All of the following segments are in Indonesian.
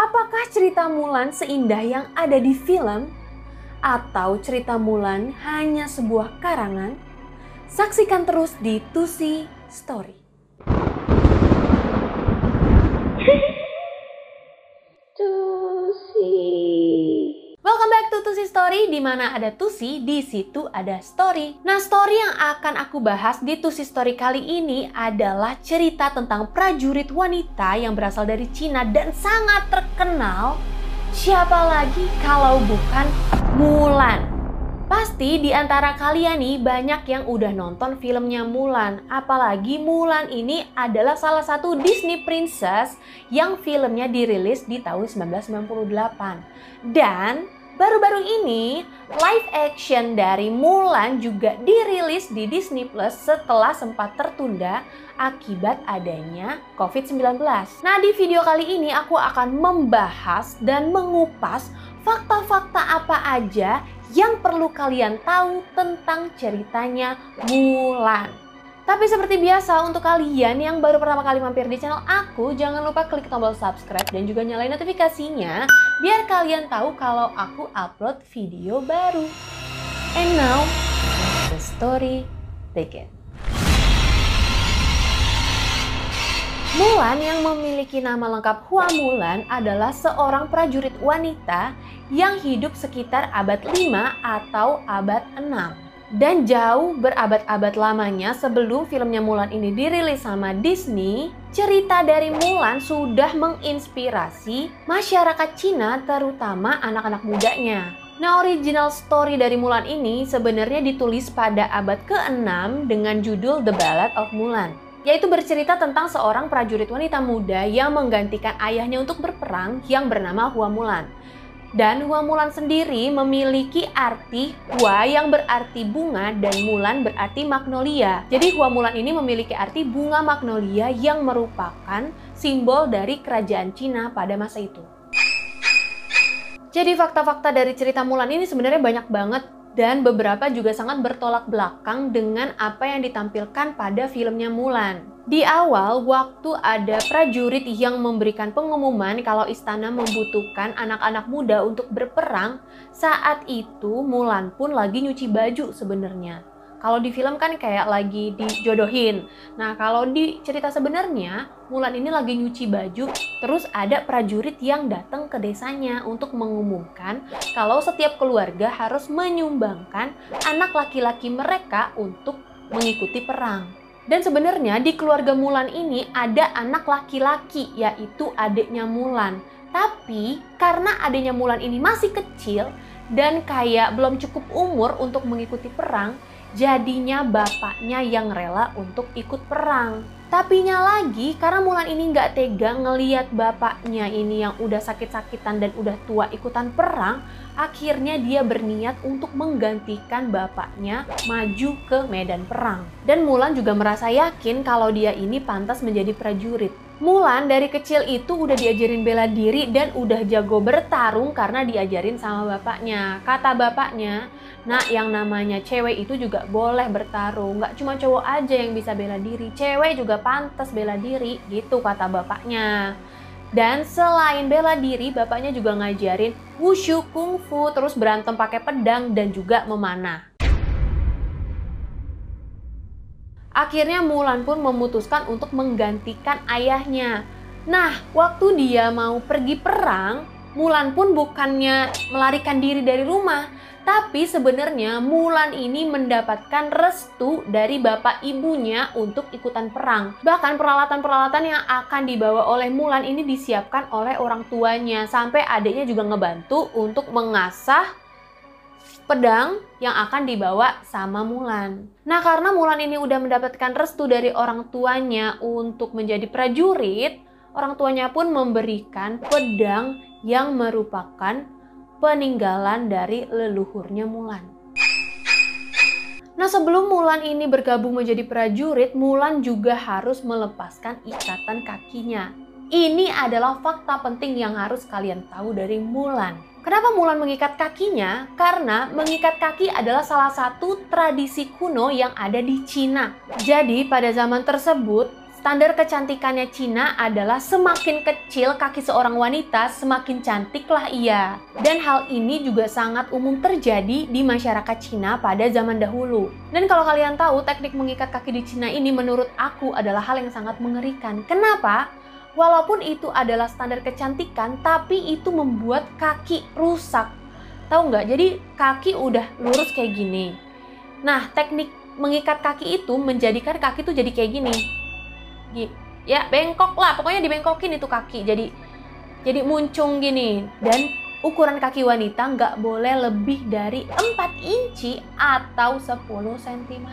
Apakah cerita Mulan seindah yang ada di film? Atau cerita Mulan hanya sebuah karangan? Saksikan terus di Tusi Story. Tusi Story di mana ada Tusi, di situ ada story. Nah, story yang akan aku bahas di Tusi Story kali ini adalah cerita tentang prajurit wanita yang berasal dari Cina dan sangat terkenal. Siapa lagi kalau bukan Mulan? Pasti di antara kalian nih banyak yang udah nonton filmnya Mulan. Apalagi Mulan ini adalah salah satu Disney Princess yang filmnya dirilis di tahun 1998. Dan baru-baru ini live action dari Mulan juga dirilis di Disney Plus setelah sempat tertunda akibat adanya COVID-19. Nah, di video kali ini aku akan membahas dan mengupas fakta-fakta apa aja yang perlu kalian tahu tentang ceritanya Mulan. Tapi seperti biasa untuk kalian yang baru pertama kali mampir di channel aku, jangan lupa klik tombol subscribe dan juga nyalain notifikasinya biar kalian tahu kalau aku upload video baru. And now, the story begin. Mulan yang memiliki nama lengkap Hua Mulan adalah seorang prajurit wanita yang hidup sekitar abad 5 atau abad 6. Dan jauh berabad-abad lamanya sebelum filmnya Mulan ini dirilis sama Disney, cerita dari Mulan sudah menginspirasi masyarakat Cina terutama anak-anak mudanya. Nah, original story dari Mulan ini sebenarnya ditulis pada abad ke-6 dengan judul The Ballad of Mulan yaitu bercerita tentang seorang prajurit wanita muda yang menggantikan ayahnya untuk berperang yang bernama Hua Mulan. Dan Hua Mulan sendiri memiliki arti Hua yang berarti bunga dan Mulan berarti magnolia. Jadi Hua Mulan ini memiliki arti bunga magnolia yang merupakan simbol dari kerajaan Cina pada masa itu. Jadi fakta-fakta dari cerita Mulan ini sebenarnya banyak banget dan beberapa juga sangat bertolak belakang dengan apa yang ditampilkan pada filmnya Mulan. Di awal, waktu ada prajurit yang memberikan pengumuman kalau istana membutuhkan anak-anak muda untuk berperang, saat itu Mulan pun lagi nyuci baju sebenarnya. Kalau di film kan kayak lagi dijodohin. Nah, kalau di cerita sebenarnya, Mulan ini lagi nyuci baju, terus ada prajurit yang datang ke desanya untuk mengumumkan kalau setiap keluarga harus menyumbangkan anak laki-laki mereka untuk mengikuti perang. Dan sebenarnya di keluarga Mulan ini ada anak laki-laki yaitu adiknya Mulan. Tapi karena adiknya Mulan ini masih kecil dan kayak belum cukup umur untuk mengikuti perang, jadinya bapaknya yang rela untuk ikut perang. Tapinya lagi, karena Mulan ini nggak tega ngeliat bapaknya ini yang udah sakit-sakitan dan udah tua ikutan perang, akhirnya dia berniat untuk menggantikan bapaknya maju ke medan perang. Dan Mulan juga merasa yakin kalau dia ini pantas menjadi prajurit. Mulan dari kecil itu udah diajarin bela diri dan udah jago bertarung karena diajarin sama bapaknya. Kata bapaknya, nah yang namanya cewek itu juga boleh bertarung. Gak cuma cowok aja yang bisa bela diri, cewek juga pantas bela diri gitu kata bapaknya. Dan selain bela diri, bapaknya juga ngajarin wushu, kungfu, terus berantem pakai pedang dan juga memanah. Akhirnya Mulan pun memutuskan untuk menggantikan ayahnya. Nah, waktu dia mau pergi perang, Mulan pun bukannya melarikan diri dari rumah, tapi sebenarnya Mulan ini mendapatkan restu dari bapak ibunya untuk ikutan perang. Bahkan peralatan-peralatan yang akan dibawa oleh Mulan ini disiapkan oleh orang tuanya, sampai adiknya juga ngebantu untuk mengasah pedang yang akan dibawa sama Mulan. Nah, karena Mulan ini udah mendapatkan restu dari orang tuanya untuk menjadi prajurit, orang tuanya pun memberikan pedang yang merupakan peninggalan dari leluhurnya Mulan. Nah, sebelum Mulan ini bergabung menjadi prajurit, Mulan juga harus melepaskan ikatan kakinya. Ini adalah fakta penting yang harus kalian tahu dari Mulan. Kenapa Mulan mengikat kakinya? Karena mengikat kaki adalah salah satu tradisi kuno yang ada di Cina. Jadi pada zaman tersebut, Standar kecantikannya Cina adalah semakin kecil kaki seorang wanita, semakin cantiklah ia. Dan hal ini juga sangat umum terjadi di masyarakat Cina pada zaman dahulu. Dan kalau kalian tahu, teknik mengikat kaki di Cina ini menurut aku adalah hal yang sangat mengerikan. Kenapa? Walaupun itu adalah standar kecantikan, tapi itu membuat kaki rusak. Tahu nggak? Jadi kaki udah lurus kayak gini. Nah, teknik mengikat kaki itu menjadikan kaki itu jadi kayak gini ya bengkok lah pokoknya dibengkokin itu kaki jadi jadi muncung gini dan ukuran kaki wanita nggak boleh lebih dari 4 inci atau 10 cm.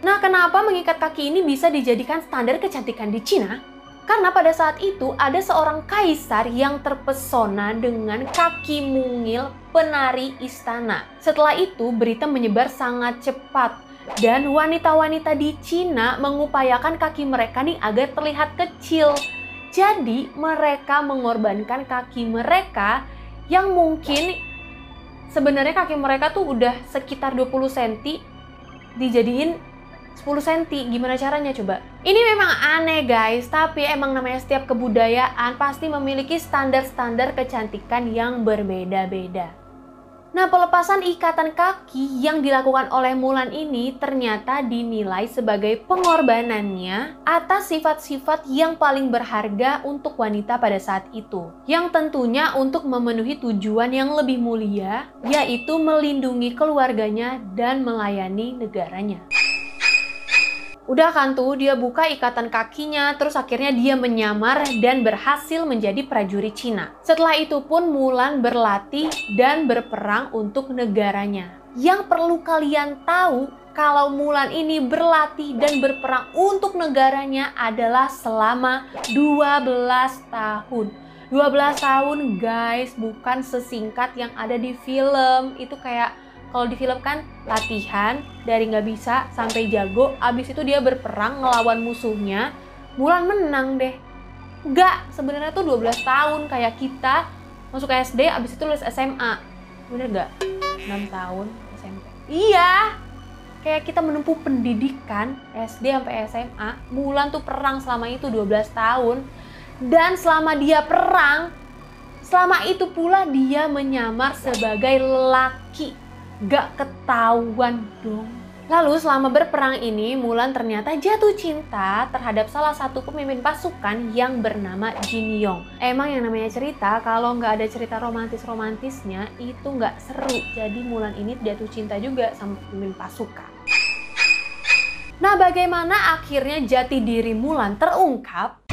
Nah, kenapa mengikat kaki ini bisa dijadikan standar kecantikan di Cina? Karena pada saat itu ada seorang kaisar yang terpesona dengan kaki mungil penari istana. Setelah itu berita menyebar sangat cepat dan wanita-wanita di Cina mengupayakan kaki mereka nih agar terlihat kecil. Jadi mereka mengorbankan kaki mereka yang mungkin sebenarnya kaki mereka tuh udah sekitar 20 cm dijadiin 10 cm. Gimana caranya coba? Ini memang aneh guys, tapi emang namanya setiap kebudayaan pasti memiliki standar-standar kecantikan yang berbeda-beda. Nah, pelepasan ikatan kaki yang dilakukan oleh Mulan ini ternyata dinilai sebagai pengorbanannya atas sifat-sifat yang paling berharga untuk wanita pada saat itu. Yang tentunya untuk memenuhi tujuan yang lebih mulia, yaitu melindungi keluarganya dan melayani negaranya. Udah kan tuh dia buka ikatan kakinya, terus akhirnya dia menyamar dan berhasil menjadi prajurit Cina. Setelah itu pun Mulan berlatih dan berperang untuk negaranya. Yang perlu kalian tahu kalau Mulan ini berlatih dan berperang untuk negaranya adalah selama 12 tahun. 12 tahun guys, bukan sesingkat yang ada di film. Itu kayak kalau di film kan latihan dari nggak bisa sampai jago, abis itu dia berperang ngelawan musuhnya, Mulan menang deh. Nggak, sebenarnya tuh 12 tahun kayak kita masuk SD, abis itu lulus SMA. Bener nggak? 6 tahun SMP. Iya, kayak kita menempuh pendidikan SD sampai SMA, Mulan tuh perang selama itu 12 tahun. Dan selama dia perang, selama itu pula dia menyamar sebagai lelaki gak ketahuan dong. Lalu selama berperang ini, Mulan ternyata jatuh cinta terhadap salah satu pemimpin pasukan yang bernama Jin Yong. Emang yang namanya cerita, kalau nggak ada cerita romantis-romantisnya, itu nggak seru. Jadi Mulan ini jatuh cinta juga sama pemimpin pasukan. Nah bagaimana akhirnya jati diri Mulan terungkap?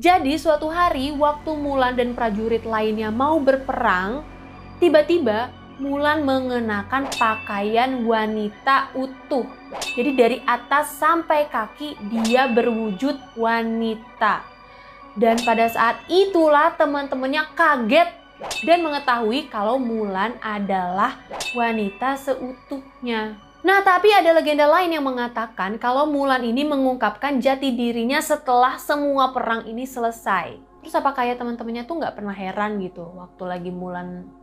Jadi suatu hari waktu Mulan dan prajurit lainnya mau berperang, Tiba-tiba Mulan mengenakan pakaian wanita utuh. Jadi dari atas sampai kaki dia berwujud wanita. Dan pada saat itulah teman-temannya kaget dan mengetahui kalau Mulan adalah wanita seutuhnya. Nah, tapi ada legenda lain yang mengatakan kalau Mulan ini mengungkapkan jati dirinya setelah semua perang ini selesai. Terus apa kayak teman-temannya tuh nggak pernah heran gitu waktu lagi Mulan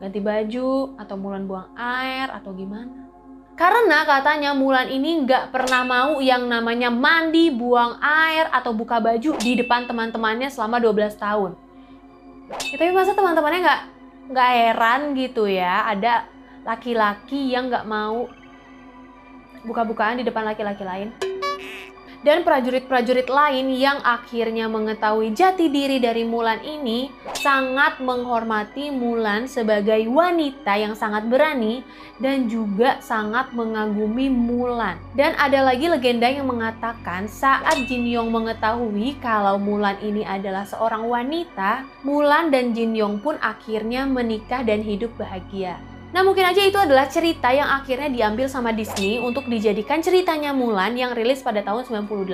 ganti baju atau Mulan buang air atau gimana. Karena katanya Mulan ini nggak pernah mau yang namanya mandi, buang air, atau buka baju di depan teman-temannya selama 12 tahun. Ya, tapi masa teman-temannya nggak nggak heran gitu ya, ada laki-laki yang nggak mau buka-bukaan di depan laki-laki lain dan prajurit-prajurit lain yang akhirnya mengetahui jati diri dari Mulan ini sangat menghormati Mulan sebagai wanita yang sangat berani dan juga sangat mengagumi Mulan. Dan ada lagi legenda yang mengatakan saat Jin Yong mengetahui kalau Mulan ini adalah seorang wanita, Mulan dan Jin Yong pun akhirnya menikah dan hidup bahagia. Nah mungkin aja itu adalah cerita yang akhirnya diambil sama Disney untuk dijadikan ceritanya Mulan yang rilis pada tahun 98.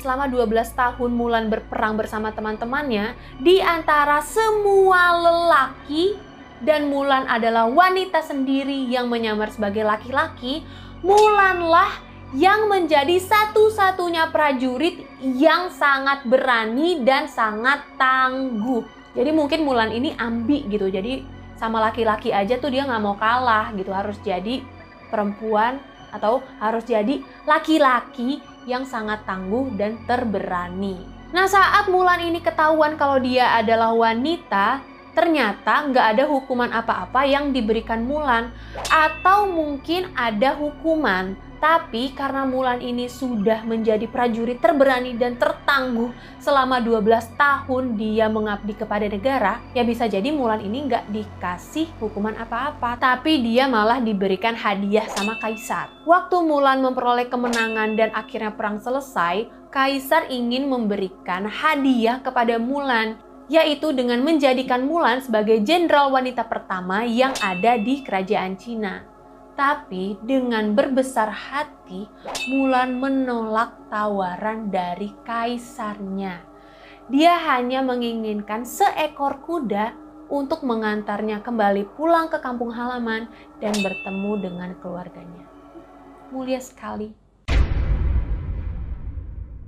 Selama 12 tahun Mulan berperang bersama teman-temannya, di antara semua lelaki dan Mulan adalah wanita sendiri yang menyamar sebagai laki-laki, Mulanlah yang menjadi satu-satunya prajurit yang sangat berani dan sangat tangguh. Jadi mungkin Mulan ini ambi gitu. Jadi sama laki-laki aja tuh dia nggak mau kalah gitu. Harus jadi perempuan atau harus jadi laki-laki yang sangat tangguh dan terberani. Nah saat Mulan ini ketahuan kalau dia adalah wanita, ternyata nggak ada hukuman apa-apa yang diberikan Mulan. Atau mungkin ada hukuman tapi karena Mulan ini sudah menjadi prajurit terberani dan tertangguh selama 12 tahun dia mengabdi kepada negara, ya bisa jadi Mulan ini nggak dikasih hukuman apa-apa, tapi dia malah diberikan hadiah sama Kaisar. Waktu Mulan memperoleh kemenangan dan akhirnya perang selesai, Kaisar ingin memberikan hadiah kepada Mulan yaitu dengan menjadikan Mulan sebagai jenderal wanita pertama yang ada di kerajaan Cina. Tapi dengan berbesar hati, Mulan menolak tawaran dari kaisarnya. Dia hanya menginginkan seekor kuda untuk mengantarnya kembali pulang ke kampung halaman dan bertemu dengan keluarganya. Mulia sekali.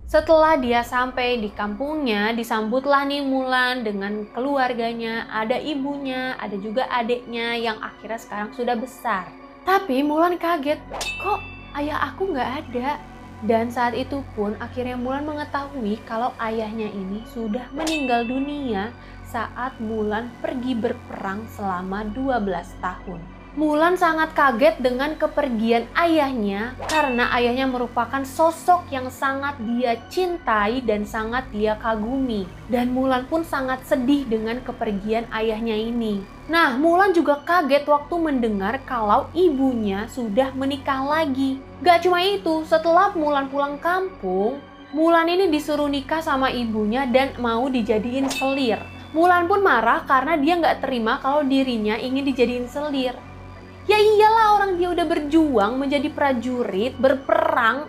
Setelah dia sampai di kampungnya, disambutlah nih Mulan dengan keluarganya, ada ibunya, ada juga adiknya yang akhirnya sekarang sudah besar. Tapi Mulan kaget, kok ayah aku nggak ada? Dan saat itu pun akhirnya Mulan mengetahui kalau ayahnya ini sudah meninggal dunia saat Mulan pergi berperang selama 12 tahun. Mulan sangat kaget dengan kepergian ayahnya karena ayahnya merupakan sosok yang sangat dia cintai dan sangat dia kagumi. Dan Mulan pun sangat sedih dengan kepergian ayahnya ini. Nah, Mulan juga kaget waktu mendengar kalau ibunya sudah menikah lagi. Gak cuma itu, setelah Mulan pulang kampung, Mulan ini disuruh nikah sama ibunya dan mau dijadiin selir. Mulan pun marah karena dia nggak terima kalau dirinya ingin dijadiin selir. Ya iyalah orang dia udah berjuang menjadi prajurit, berperang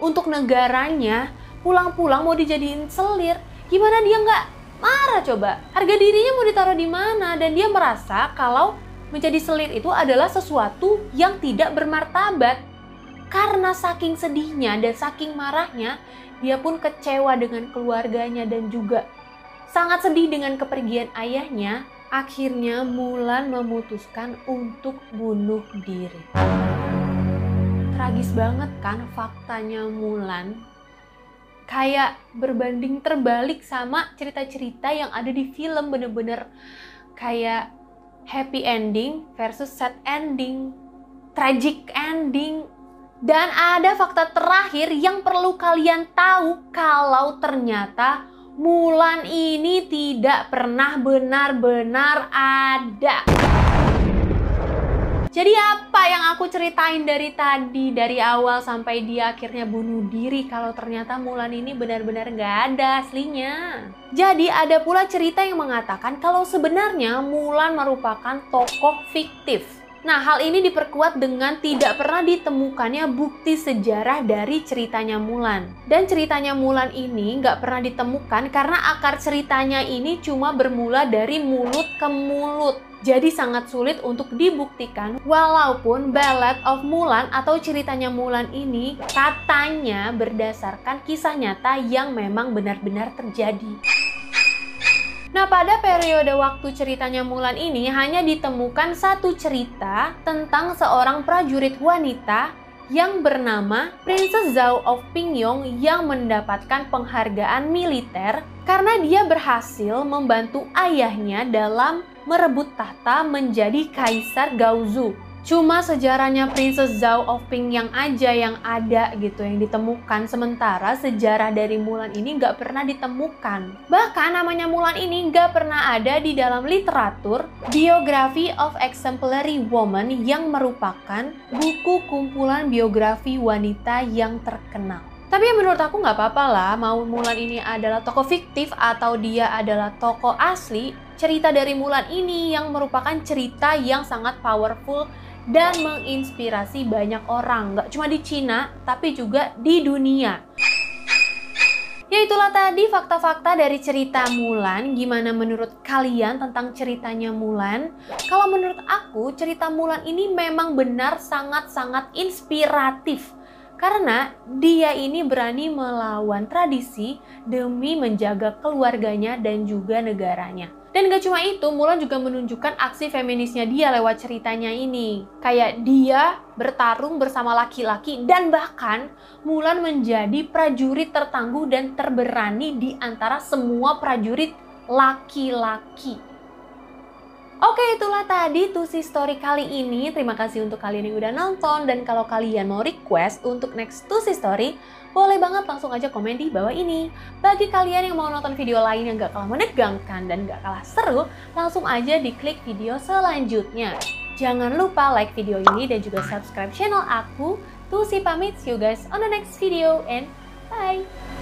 untuk negaranya, pulang-pulang mau dijadiin selir. Gimana dia nggak marah coba? Harga dirinya mau ditaruh di mana? Dan dia merasa kalau menjadi selir itu adalah sesuatu yang tidak bermartabat. Karena saking sedihnya dan saking marahnya, dia pun kecewa dengan keluarganya dan juga sangat sedih dengan kepergian ayahnya akhirnya Mulan memutuskan untuk bunuh diri. Tragis banget kan faktanya Mulan? Kayak berbanding terbalik sama cerita-cerita yang ada di film bener-bener kayak happy ending versus sad ending, tragic ending. Dan ada fakta terakhir yang perlu kalian tahu kalau ternyata Mulan ini tidak pernah benar-benar ada. Jadi apa yang aku ceritain dari tadi, dari awal sampai dia akhirnya bunuh diri kalau ternyata Mulan ini benar-benar nggak ada aslinya. Jadi ada pula cerita yang mengatakan kalau sebenarnya Mulan merupakan tokoh fiktif Nah, hal ini diperkuat dengan tidak pernah ditemukannya bukti sejarah dari ceritanya Mulan. Dan ceritanya Mulan ini nggak pernah ditemukan karena akar ceritanya ini cuma bermula dari mulut ke mulut. Jadi sangat sulit untuk dibuktikan walaupun Ballad of Mulan atau ceritanya Mulan ini katanya berdasarkan kisah nyata yang memang benar-benar terjadi. Nah, pada periode waktu ceritanya Mulan ini hanya ditemukan satu cerita tentang seorang prajurit wanita yang bernama Princess Zhao of Pingyong yang mendapatkan penghargaan militer karena dia berhasil membantu ayahnya dalam merebut tahta menjadi Kaisar Gaozu. Cuma sejarahnya Princess Zhao of Ping yang aja yang ada gitu yang ditemukan sementara sejarah dari Mulan ini nggak pernah ditemukan. Bahkan namanya Mulan ini nggak pernah ada di dalam literatur Biography of Exemplary Woman yang merupakan buku kumpulan biografi wanita yang terkenal. Tapi menurut aku nggak apa-apa lah, mau Mulan ini adalah tokoh fiktif atau dia adalah tokoh asli, cerita dari Mulan ini yang merupakan cerita yang sangat powerful dan menginspirasi banyak orang, nggak cuma di Cina, tapi juga di dunia. Ya itulah tadi fakta-fakta dari cerita Mulan. Gimana menurut kalian tentang ceritanya Mulan? Kalau menurut aku, cerita Mulan ini memang benar sangat-sangat inspiratif. Karena dia ini berani melawan tradisi demi menjaga keluarganya dan juga negaranya. Dan gak cuma itu, Mulan juga menunjukkan aksi feminisnya dia lewat ceritanya ini. Kayak dia bertarung bersama laki-laki dan bahkan Mulan menjadi prajurit tertangguh dan terberani di antara semua prajurit laki-laki. Oke, itulah tadi Tusi Story kali ini. Terima kasih untuk kalian yang udah nonton. Dan kalau kalian mau request untuk next Tusi Story, boleh banget langsung aja komen di bawah ini. Bagi kalian yang mau nonton video lain yang gak kalah menegangkan dan gak kalah seru, langsung aja diklik video selanjutnya. Jangan lupa like video ini dan juga subscribe channel aku. Tuh si pamit, see you guys on the next video and bye!